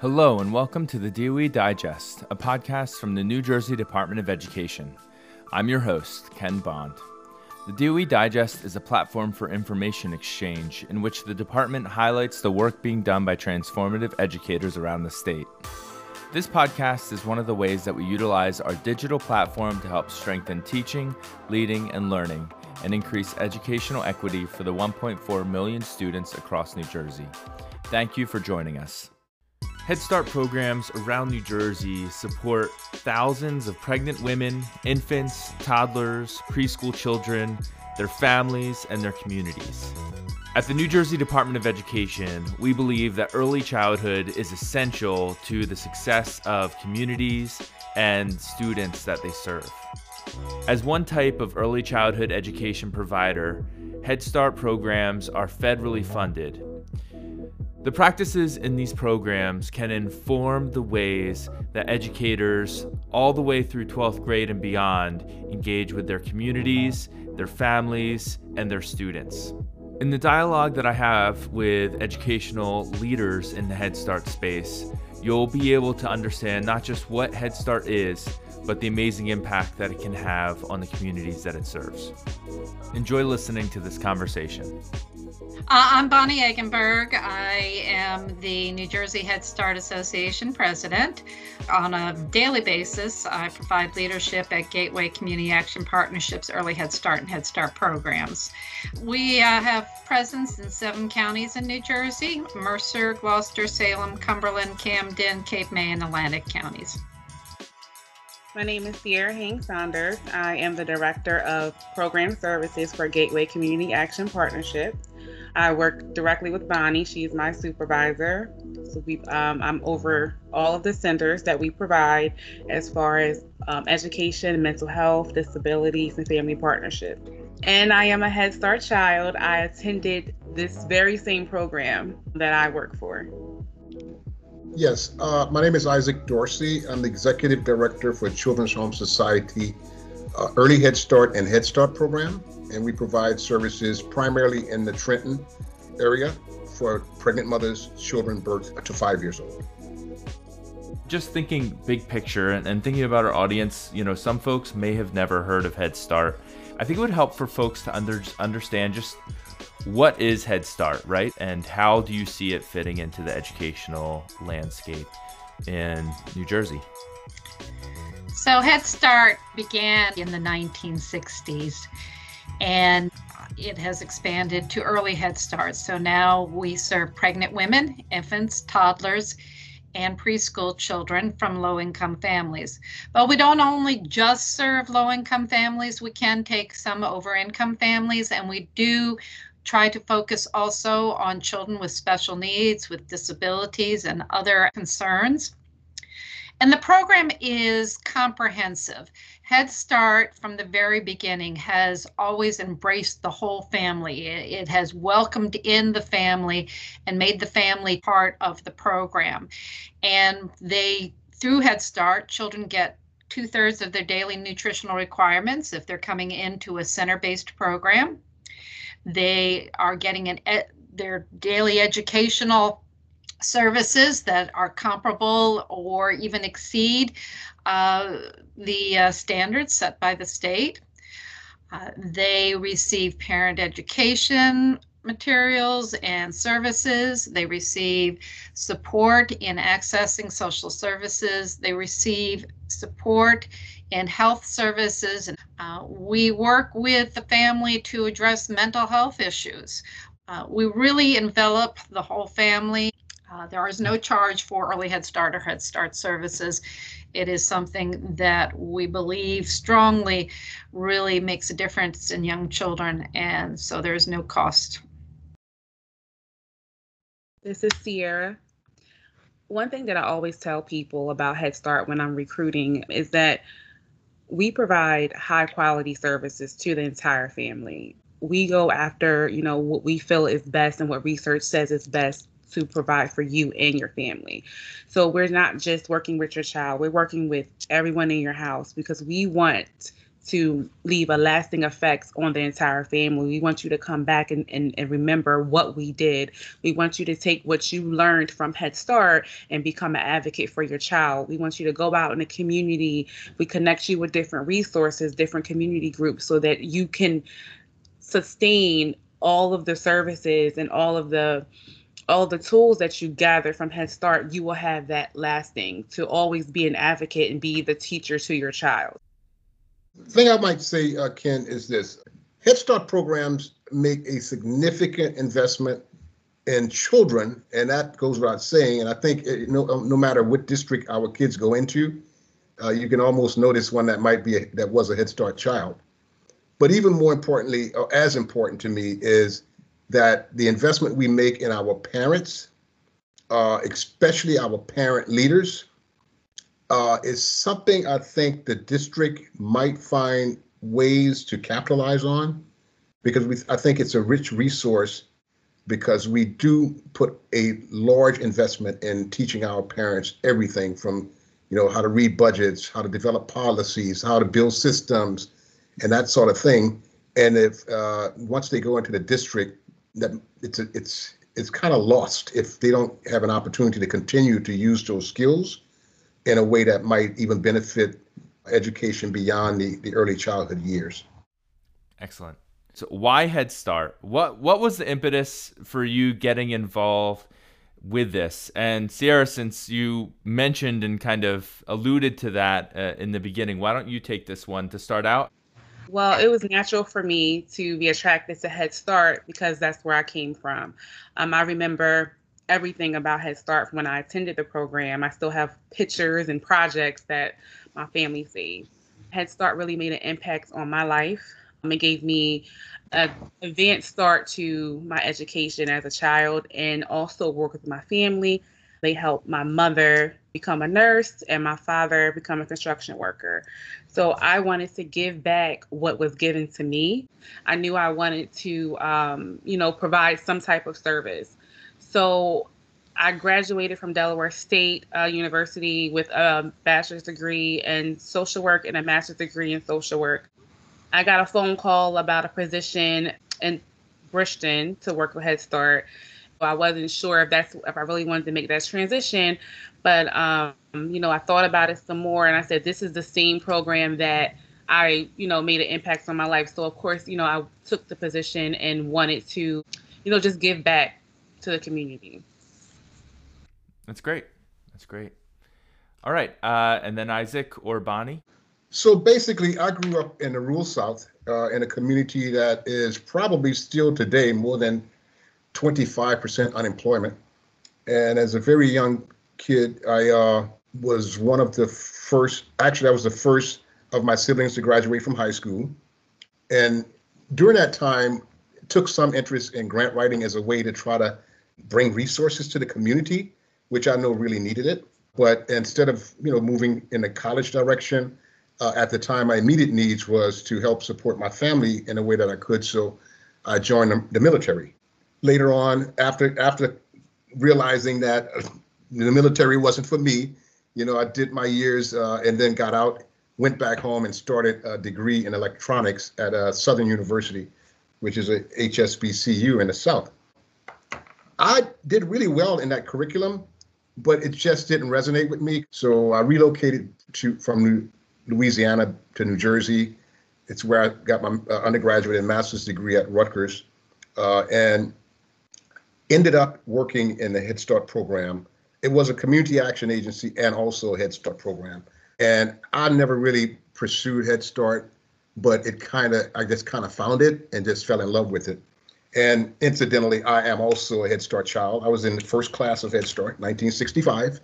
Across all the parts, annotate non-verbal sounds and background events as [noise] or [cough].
Hello, and welcome to the DOE Digest, a podcast from the New Jersey Department of Education. I'm your host, Ken Bond. The DOE Digest is a platform for information exchange in which the department highlights the work being done by transformative educators around the state. This podcast is one of the ways that we utilize our digital platform to help strengthen teaching, leading, and learning and increase educational equity for the 1.4 million students across New Jersey. Thank you for joining us. Head Start programs around New Jersey support thousands of pregnant women, infants, toddlers, preschool children, their families, and their communities. At the New Jersey Department of Education, we believe that early childhood is essential to the success of communities and students that they serve. As one type of early childhood education provider, Head Start programs are federally funded the practices in these programs can inform the ways that educators, all the way through 12th grade and beyond, engage with their communities, their families, and their students. In the dialogue that I have with educational leaders in the Head Start space, you'll be able to understand not just what Head Start is, but the amazing impact that it can have on the communities that it serves. Enjoy listening to this conversation. Uh, I'm Bonnie Eggenberg. I am the New Jersey Head Start Association president. On a daily basis, I provide leadership at Gateway Community Action Partnerships Early Head Start and Head Start programs. We uh, have presence in seven counties in New Jersey Mercer, Gloucester, Salem, Cumberland, Camden, Cape May, and Atlantic counties. My name is Sierra Hing Saunders. I am the Director of Program Services for Gateway Community Action Partnership. I work directly with Bonnie. She's my supervisor. So we, um, I'm over all of the centers that we provide as far as um, education, mental health, disabilities, and family partnership. And I am a Head Start child. I attended this very same program that I work for. Yes, uh, my name is Isaac Dorsey. I'm the Executive Director for Children's Home Society uh, Early Head Start and Head Start program and we provide services primarily in the Trenton area for pregnant mothers, children birth to five years old. Just thinking big picture and, and thinking about our audience, you know, some folks may have never heard of Head Start. I think it would help for folks to under, understand just what is Head Start, right? And how do you see it fitting into the educational landscape in New Jersey? So, Head Start began in the 1960s and it has expanded to early Head Start. So now we serve pregnant women, infants, toddlers, and preschool children from low income families. But we don't only just serve low income families, we can take some over income families, and we do try to focus also on children with special needs, with disabilities, and other concerns. And the program is comprehensive. Head Start, from the very beginning, has always embraced the whole family. It, has welcomed in the family and made the family part of the program. And they, through Head Start, children get two thirds of their daily nutritional requirements if they're coming into a center based program. They are getting an their daily educational services that are comparable or even exceed uh, the uh, standards set by the state. Uh, they receive parent education materials and services. They receive support in accessing social services. They receive support in health services. Uh, we work with the family to address mental health issues. Uh, we really envelop the whole family uh, there is no charge for early Head Start or Head Start services. It is something that we believe strongly really makes a difference in young children, and so there is no cost. This is Sierra. One thing that I always tell people about Head Start when I'm recruiting is that we provide high quality services to the entire family. We go after, you know, what we feel is best and what research says is best to provide for you and your family. So we're not just working with your child, we're working with everyone in your house because we want to leave a lasting effects on the entire family. We want you to come back and, and, and remember what we did. We want you to take what you learned from Head Start and become an advocate for your child. We want you to go out in the community. We connect you with different resources, different community groups so that you can sustain all of the services and all of the all the tools that you gather from Head Start, you will have that lasting to always be an advocate and be the teacher to your child. The thing I might say, uh, Ken, is this Head Start programs make a significant investment in children, and that goes without saying. And I think it, no, no matter what district our kids go into, uh, you can almost notice one that might be a, that was a Head Start child. But even more importantly, or as important to me, is that the investment we make in our parents, uh, especially our parent leaders, uh, is something I think the district might find ways to capitalize on because we, I think it's a rich resource because we do put a large investment in teaching our parents everything from you know how to read budgets how to develop policies how to build systems and that sort of thing. And if uh, once they go into the district that it's it's it's kind of lost if they don't have an opportunity to continue to use those skills in a way that might even benefit education beyond the, the early childhood years. Excellent. So why Head Start? What what was the impetus for you getting involved with this? And Sierra, since you mentioned and kind of alluded to that uh, in the beginning, why don't you take this one to start out? Well, it was natural for me to be attracted to Head Start because that's where I came from. Um, I remember everything about Head Start when I attended the program. I still have pictures and projects that my family saved. Head Start really made an impact on my life. Um, it gave me an advanced start to my education as a child and also work with my family. They helped my mother become a nurse and my father become a construction worker. So I wanted to give back what was given to me. I knew I wanted to, um, you know, provide some type of service. So I graduated from Delaware State uh, University with a bachelor's degree in social work and a master's degree in social work. I got a phone call about a position in Bridgeton to work with Head Start. I wasn't sure if that's if I really wanted to make that transition, but um, you know, I thought about it some more, and I said, this is the same program that I, you know, made an impact on my life. So of course, you know, I took the position and wanted to, you know, just give back to the community. That's great. That's great. All right, uh, and then Isaac or Bonnie. So basically, I grew up in the rural South uh, in a community that is probably still today more than 25% unemployment. And as a very young kid, I uh, was one of the first, actually, I was the first of my siblings to graduate from high school. And during that time, took some interest in grant writing as a way to try to bring resources to the community, which I know really needed it. But instead of you know moving in the college direction, uh, at the time my immediate needs was to help support my family in a way that I could. So I joined the, the military. Later on, after after realizing that the military wasn't for me, you know, I did my years uh, and then got out, went back home and started a degree in electronics at uh, Southern University, which is a HSBCU in the South. I did really well in that curriculum, but it just didn't resonate with me. So I relocated to from Louisiana to New Jersey. It's where I got my uh, undergraduate and master's degree at Rutgers, uh, and ended up working in the Head Start program it was a community action agency and also a Head Start program. And I never really pursued Head Start, but it kind of, I just kind of found it and just fell in love with it. And incidentally, I am also a Head Start child. I was in the first class of Head Start, 1965.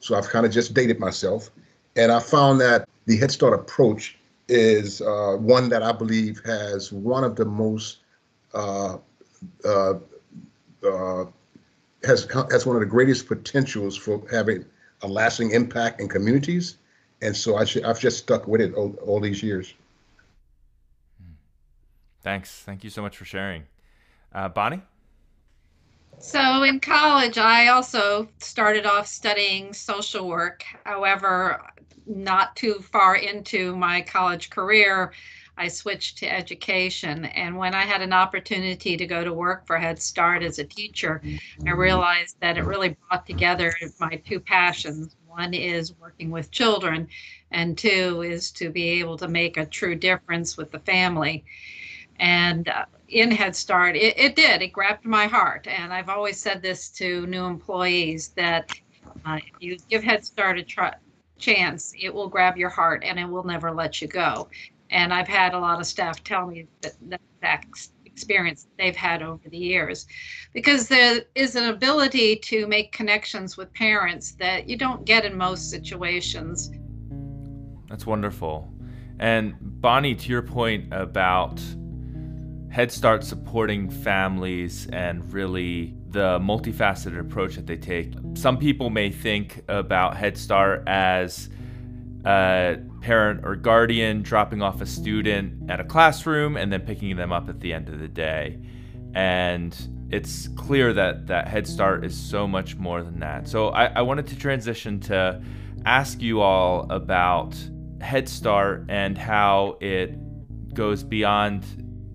So I've kind of just dated myself. And I found that the Head Start approach is uh, one that I believe has one of the most uh, uh, uh has has one of the greatest potentials for having a lasting impact in communities, and so I should, I've just stuck with it all, all these years. Thanks. Thank you so much for sharing, uh, Bonnie. So in college, I also started off studying social work. However, not too far into my college career, I switched to education. And when I had an opportunity to go to work for Head Start as a teacher, I realized that it really brought together my two passions. One is working with children, and two is to be able to make a true difference with the family. And uh, in Head Start, it, it, did. It grabbed my heart. And I've always said this to new employees that uh, if you give Head Start a try, chance, it will grab your heart and it will never let you go. And I've had a lot of staff tell me that, that, experience they've had over the years because there is an ability to make connections with parents that you don't get in most situations. That's wonderful. And Bonnie, to your point about Head Start supporting families and really the multifaceted approach that they take. Some people may think about Head Start as a parent or guardian dropping off a student at a classroom and then picking them up at the end of the day. And it's clear that, that Head Start is so much more than that. So I, I wanted to transition to ask you all about Head Start and how it goes beyond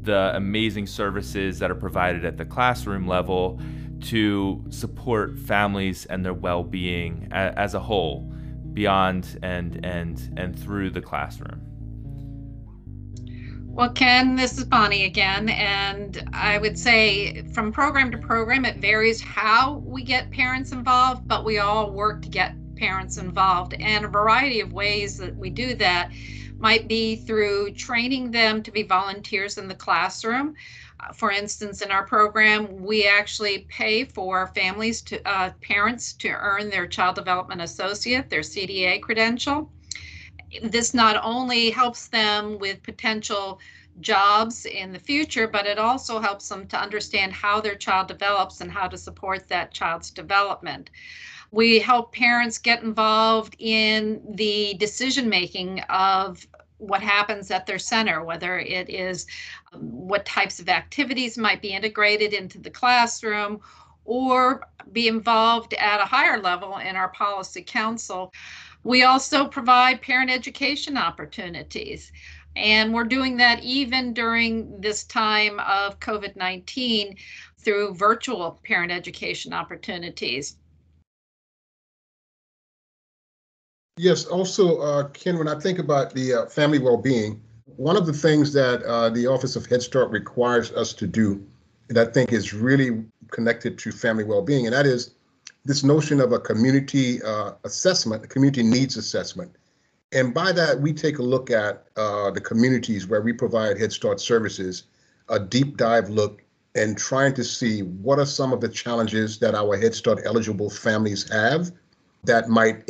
the amazing services that are provided at the classroom level to support families and their well-being a, as a whole beyond and and and through the classroom well ken this is bonnie again and i would say from program to program it varies how we get parents involved but we all work to get parents involved and a variety of ways that we do that might be through training them to be volunteers in the classroom. For instance, in our program, we actually pay for families to uh, parents to earn their Child Development Associate, their CDA credential. This not only helps them with potential jobs in the future, but it also helps them to understand how their child develops and how to support that child's development. We help parents get involved in the decision making of what happens at their center, whether it is um, what types of activities might be integrated into the classroom or be involved at a higher level in our policy council. We also provide parent education opportunities. And we're doing that even during this time of COVID 19 through virtual parent education opportunities. Yes. Also, uh, Ken, when I think about the uh, family well-being, one of the things that uh, the Office of Head Start requires us to do, that I think is really connected to family well-being, and that is this notion of a community uh, assessment, a community needs assessment. And by that, we take a look at uh, the communities where we provide Head Start services, a deep dive look, and trying to see what are some of the challenges that our Head Start eligible families have that might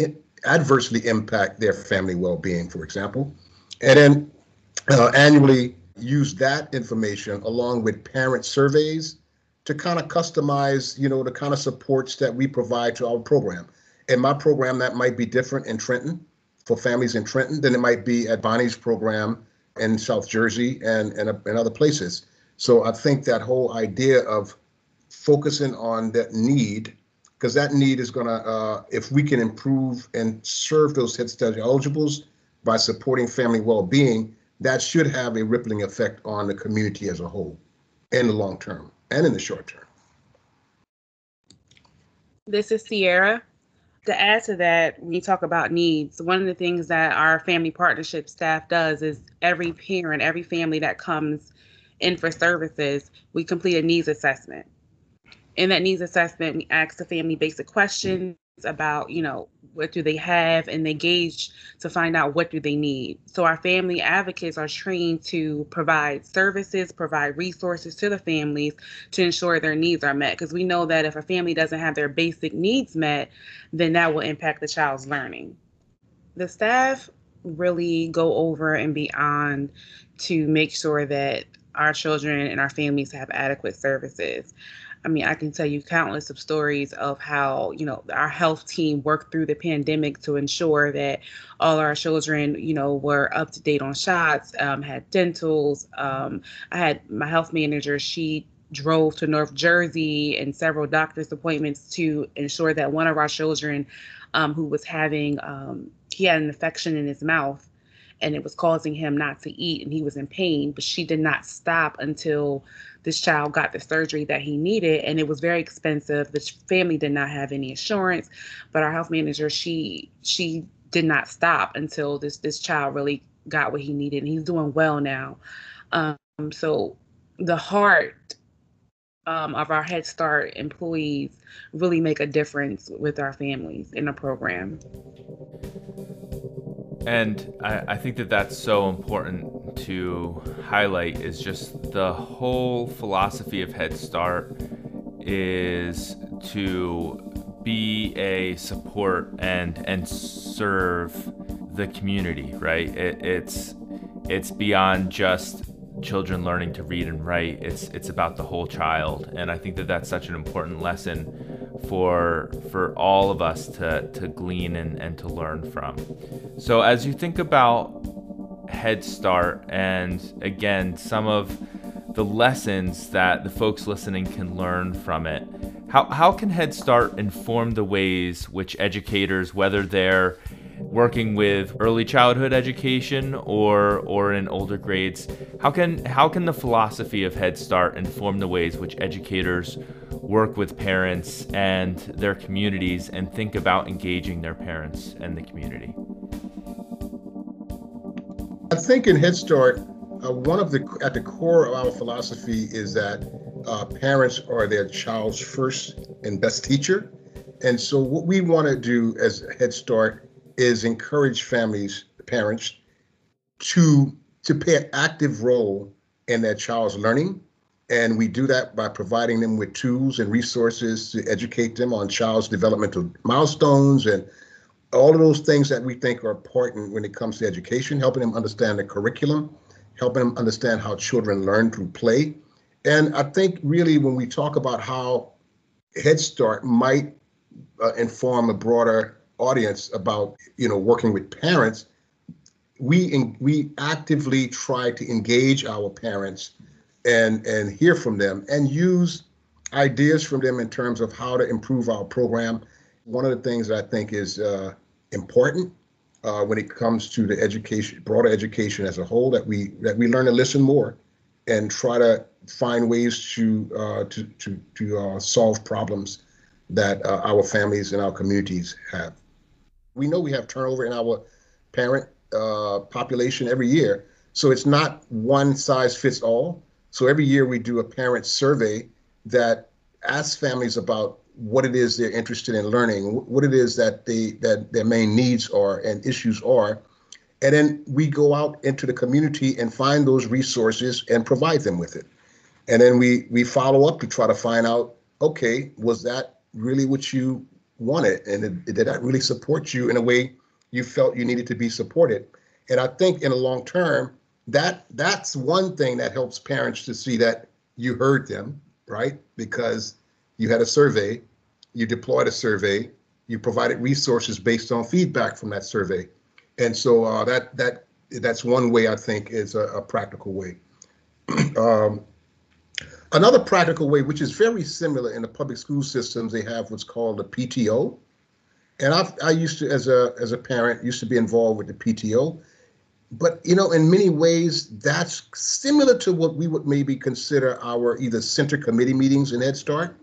adversely impact their family well-being, for example, and then uh, annually use that information along with parent surveys to kind of customize, you know, the kind of supports that we provide to our program. In my program, that might be different in Trenton for families in Trenton than it might be at Bonnie's program in South Jersey and, and, and other places. So I think that whole idea of focusing on that need because that need is going to, uh, if we can improve and serve those Head Start eligibles by supporting family well-being, that should have a rippling effect on the community as a whole in the long term and in the short term. This is Sierra. To add to that, when you talk about needs, one of the things that our family partnership staff does is every parent, every family that comes in for services, we complete a needs assessment in that needs assessment, we ask the family basic questions about, you know, what do they have and they gauge to find out what do they need. So our family advocates are trained to provide services, provide resources to the families to ensure their needs are met. Because we know that if a family doesn't have their basic needs met, then that will impact the child's learning. The staff really go over and beyond to make sure that our children and our families have adequate services. I mean, I can tell you countless of stories of how, you know, our health team worked through the pandemic to ensure that all our children, you know, were up to date on shots, um, had dentals. Um, I had my health manager, she drove to North Jersey and several doctor's appointments to ensure that one of our children um, who was having, um, he had an infection in his mouth and it was causing him not to eat and he was in pain, but she did not stop until this child got the surgery that he needed and it was very expensive. The family did not have any insurance, but our health manager, she she did not stop until this this child really got what he needed and he's doing well now. Um, so the heart um, of our Head Start employees really make a difference with our families in the program. And I, I, think that that's so important to highlight is just the whole philosophy of Head Start is to be a support and and serve the community, right? It, it's it's beyond just children learning to read and write. It's it's about the whole child, and I think that that's such an important lesson for for all of us to to glean and, and to learn from. So as you think about Head Start and again some of the lessons that the folks listening can learn from it, how, how can Head Start inform the ways which educators, whether they're working with early childhood education or or in older grades how can how can the philosophy of head start inform the ways which educators work with parents and their communities and think about engaging their parents and the community i think in head start uh, one of the at the core of our philosophy is that uh, parents are their child's first and best teacher and so what we want to do as head start is encourage families, parents, to to play an active role in their child's learning. And we do that by providing them with tools and resources to educate them on child's developmental milestones and all of those things that we think are important when it comes to education, helping them understand the curriculum, helping them understand how children learn through play. And I think really when we talk about how Head Start might uh, inform a broader audience about you know working with parents we in, we actively try to engage our parents and and hear from them and use ideas from them in terms of how to improve our program one of the things that i think is uh, important uh, when it comes to the education broader education as a whole that we that we learn to listen more and try to find ways to uh, to to, to uh, solve problems that uh, our families and our communities have we know we have turnover in our parent uh, population every year. So it's not one size fits all. So every year we do a parent survey that asks families about what it is they're interested in learning, what it is that they that their main needs are and issues are. And then we go out into the community and find those resources and provide them with it. And then we we follow up to try to find out, okay, was that really what you wanted? and did that really support you in a way you felt you needed to be supported and i think in the long term that that's one thing that helps parents to see that you heard them right because you had a survey you deployed a survey you provided resources based on feedback from that survey and so uh, that that that's one way i think is a, a practical way [clears throat] um, Another practical way, which is very similar in the public school systems, they have what's called a PTO. And I've, I used to, as a as a parent, used to be involved with the PTO. But you know, in many ways, that's similar to what we would maybe consider our either center committee meetings in Head Start,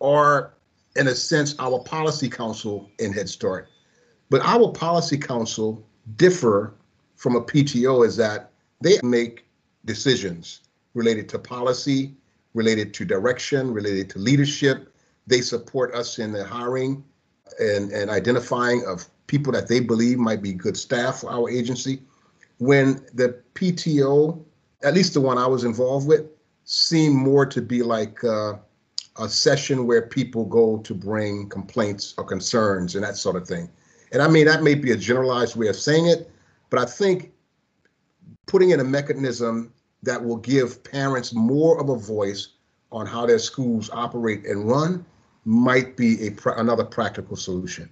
or in a sense, our policy council in Head Start. But our policy council differ from a PTO is that they make decisions related to policy, related to direction, related to leadership. They support us in the hiring and, and identifying of people that they believe might be good staff for our agency. When the PTO, at least the one I was involved with, seemed more to be like uh, a session where people go to bring complaints or concerns and that sort of thing. And I mean, that may be a generalized way of saying it, but I think putting in a mechanism that will give parents more of a voice on how their schools operate and run might be a another practical solution.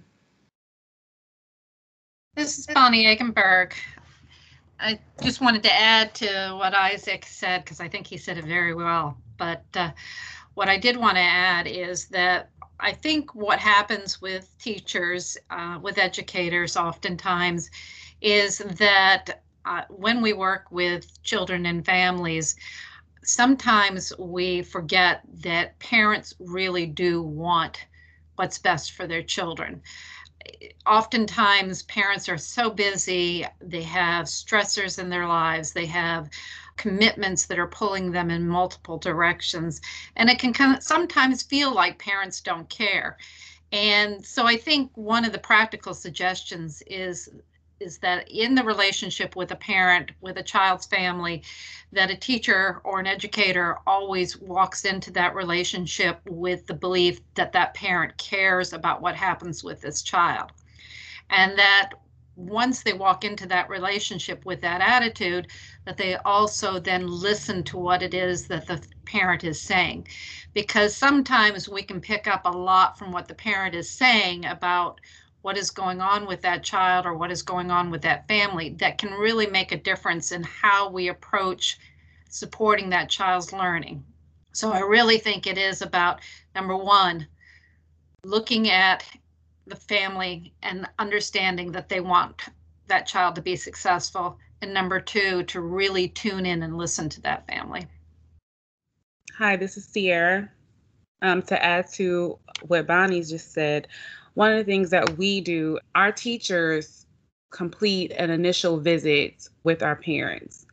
This is Bonnie Eggenberg. I just wanted to add to what Isaac said because I think he said it very well. But uh, what I did want to add is that I think what happens with teachers, uh, with educators, oftentimes, is that uh, when we work with children and families, sometimes we forget that parents really do want what's best for their children. Oftentimes, parents are so busy, they have stressors in their lives, they have commitments that are pulling them in multiple directions, and it can sometimes feel like parents don't care. And so I think one of the practical suggestions is is that in the relationship with a parent, with a child's family, that a teacher or an educator always walks into that relationship with the belief that that parent cares about what happens with this child. And that once they walk into that relationship with that attitude, that they also then listen to what it is that the parent is saying. Because sometimes we can pick up a lot from what the parent is saying about what is going on with that child or what is going on with that family that can really make a difference in how we approach supporting that child's learning. So I really think it is about number one, looking at the family and understanding that they want that child to be successful. And number two, to really tune in and listen to that family. Hi, this is Sierra. Um, to add to what Bonnie's just said, one of the things that we do, our teachers complete an initial visit with our parents.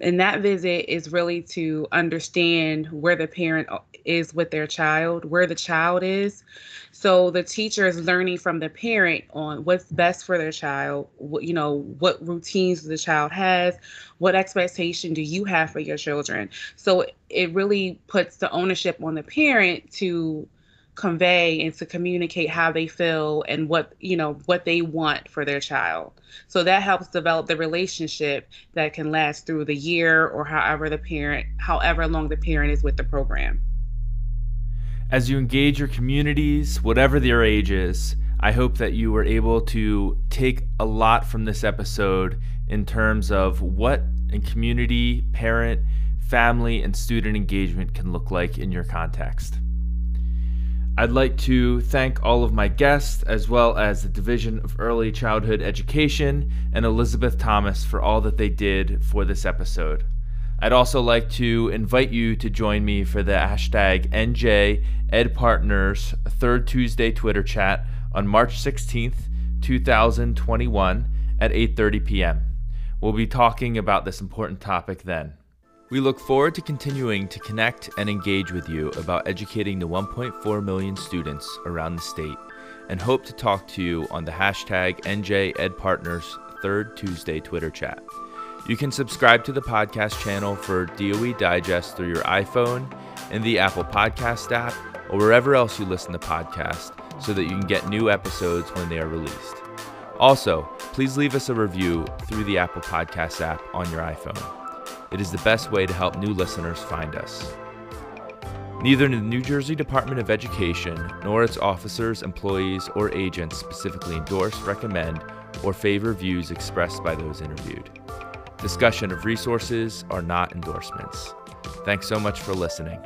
And that visit is really to understand where the parent is with their child, where the child is. So the teacher is learning from the parent on what's best for their child, what, you know, what routines the child has, what expectation do you have for your children. So it really puts the ownership on the parent to convey and to communicate how they feel and what you know what they want for their child. So that helps develop the relationship that can last through the year or however the parent however long the parent is with the program. As you engage your communities whatever their age is i hope that you were able to take a lot from this episode in terms of what a community parent family and student engagement can look like in your context I'd like to thank all of my guests, as well as the Division of Early Childhood Education and Elizabeth Thomas for all that they did for this episode. I'd also like to invite you to join me for the hashtag NJ Ed Partners third Tuesday Twitter chat on March 16th, 2021 at 8:30 p.m. We'll be talking about this important topic then. We look forward to continuing to connect and engage with you about educating the 1.4 million students around the state and hope to talk to you on the hashtag NJEdPartners third Tuesday Twitter chat. You can subscribe to the podcast channel for DOE Digest through your iPhone in the Apple Podcast app or wherever else you listen to podcasts so that you can get new episodes when they are released. Also, please leave us a review through the Apple Podcast app on your iPhone. It is the best way to help new listeners find us. Neither the New Jersey Department of Education nor its officers, employees, or agents specifically endorse, recommend, or favor views expressed by those interviewed. Discussion of resources are not endorsements. Thanks so much for listening.